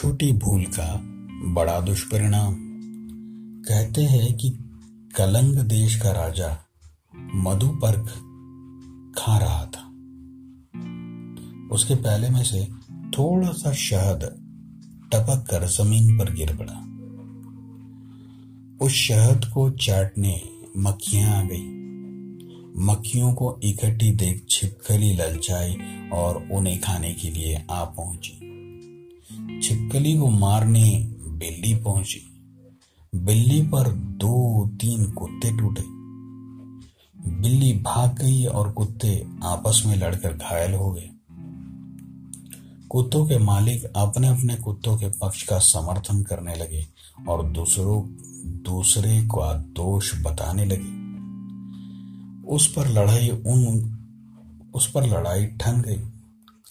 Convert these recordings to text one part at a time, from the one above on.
छोटी भूल का बड़ा दुष्परिणाम। कहते हैं कि कलंग देश का राजा मधुपर्क खा रहा था। उसके पहले में से थोड़ा सा शहद टपक कर ज़मीन पर गिर पड़ा। उस शहद को चाटने मक्खियाँ आ गई। मक्खियों को इकट्ठी देख छिपकली ललचाई और उन्हें खाने के लिए आ पहुँची। छिपकली को मारने बिल्ली पहुँची। बिल्ली पर दो तीन कुत्ते टूटे। बिल्ली भाग गई और कुत्ते आपस में लड़कर घायल हो गए। कुत्तों के मालिक अपने अपने कुत्तों के पक्ष का समर्थन करने लगे और दूसरों, दूसरे का दोष बताने लगे। उस पर लड़ाई उन, उस पर लड़ाई ठन गई।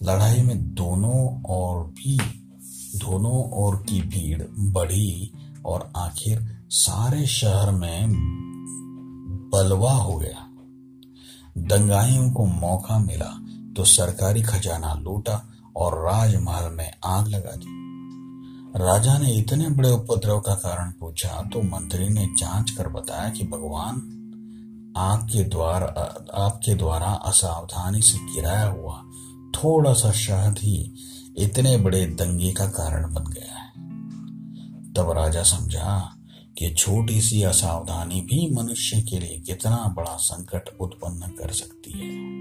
लड़ाई में दोनों और भी दोनों ओर की भीड़ बढ़ी और आखिर सारे शहर में बलवा हो गया। दंगाइयों को मौका मिला तो सरकारी खजाना लूटा और राजमहल में आग लगा दी। राजा ने इतने बड़े उपद्रव का कारण पूछा तो मंत्री ने जाँच कर बताया कि भगवान आपके द्वारा आपके द्वारा असावधानी से गिराया हुआ थोड़ा सा शहद ही इतने बड़े दंगे का कारण बन गया है। तब राजा समझा कि छोटी सी असावधानी भी मनुष्य के लिए कितना बड़ा संकट उत्पन्न कर सकती है।